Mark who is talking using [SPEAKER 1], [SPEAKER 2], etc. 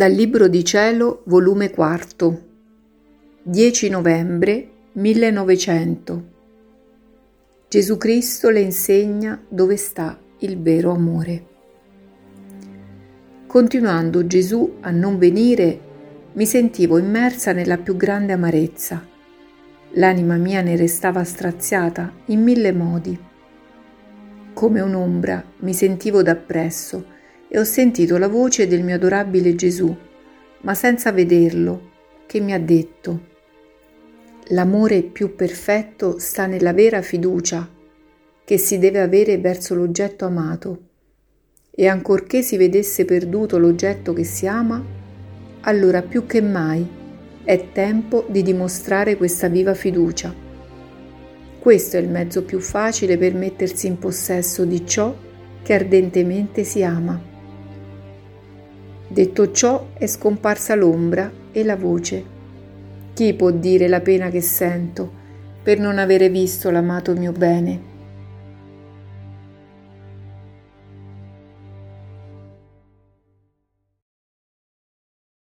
[SPEAKER 1] Dal Libro di Cielo, volume 4, 10 novembre 1900. Gesù Cristo le insegna dove sta il vero amore. Continuando Gesù a non venire, mi sentivo immersa nella più grande amarezza. L'anima mia ne restava straziata in mille modi. Come un'ombra mi sentivo dappresso e ho sentito la voce del mio adorabile Gesù, ma senza vederlo, che mi ha detto, l'amore più perfetto sta nella vera fiducia che si deve avere verso l'oggetto amato, e ancorché si vedesse perduto l'oggetto che si ama, allora più che mai è tempo di dimostrare questa viva fiducia. Questo è il mezzo più facile per mettersi in possesso di ciò che ardentemente si ama. Detto ciò è scomparsa l'ombra e la voce. Chi può dire la pena che sento per non avere visto l'amato mio bene?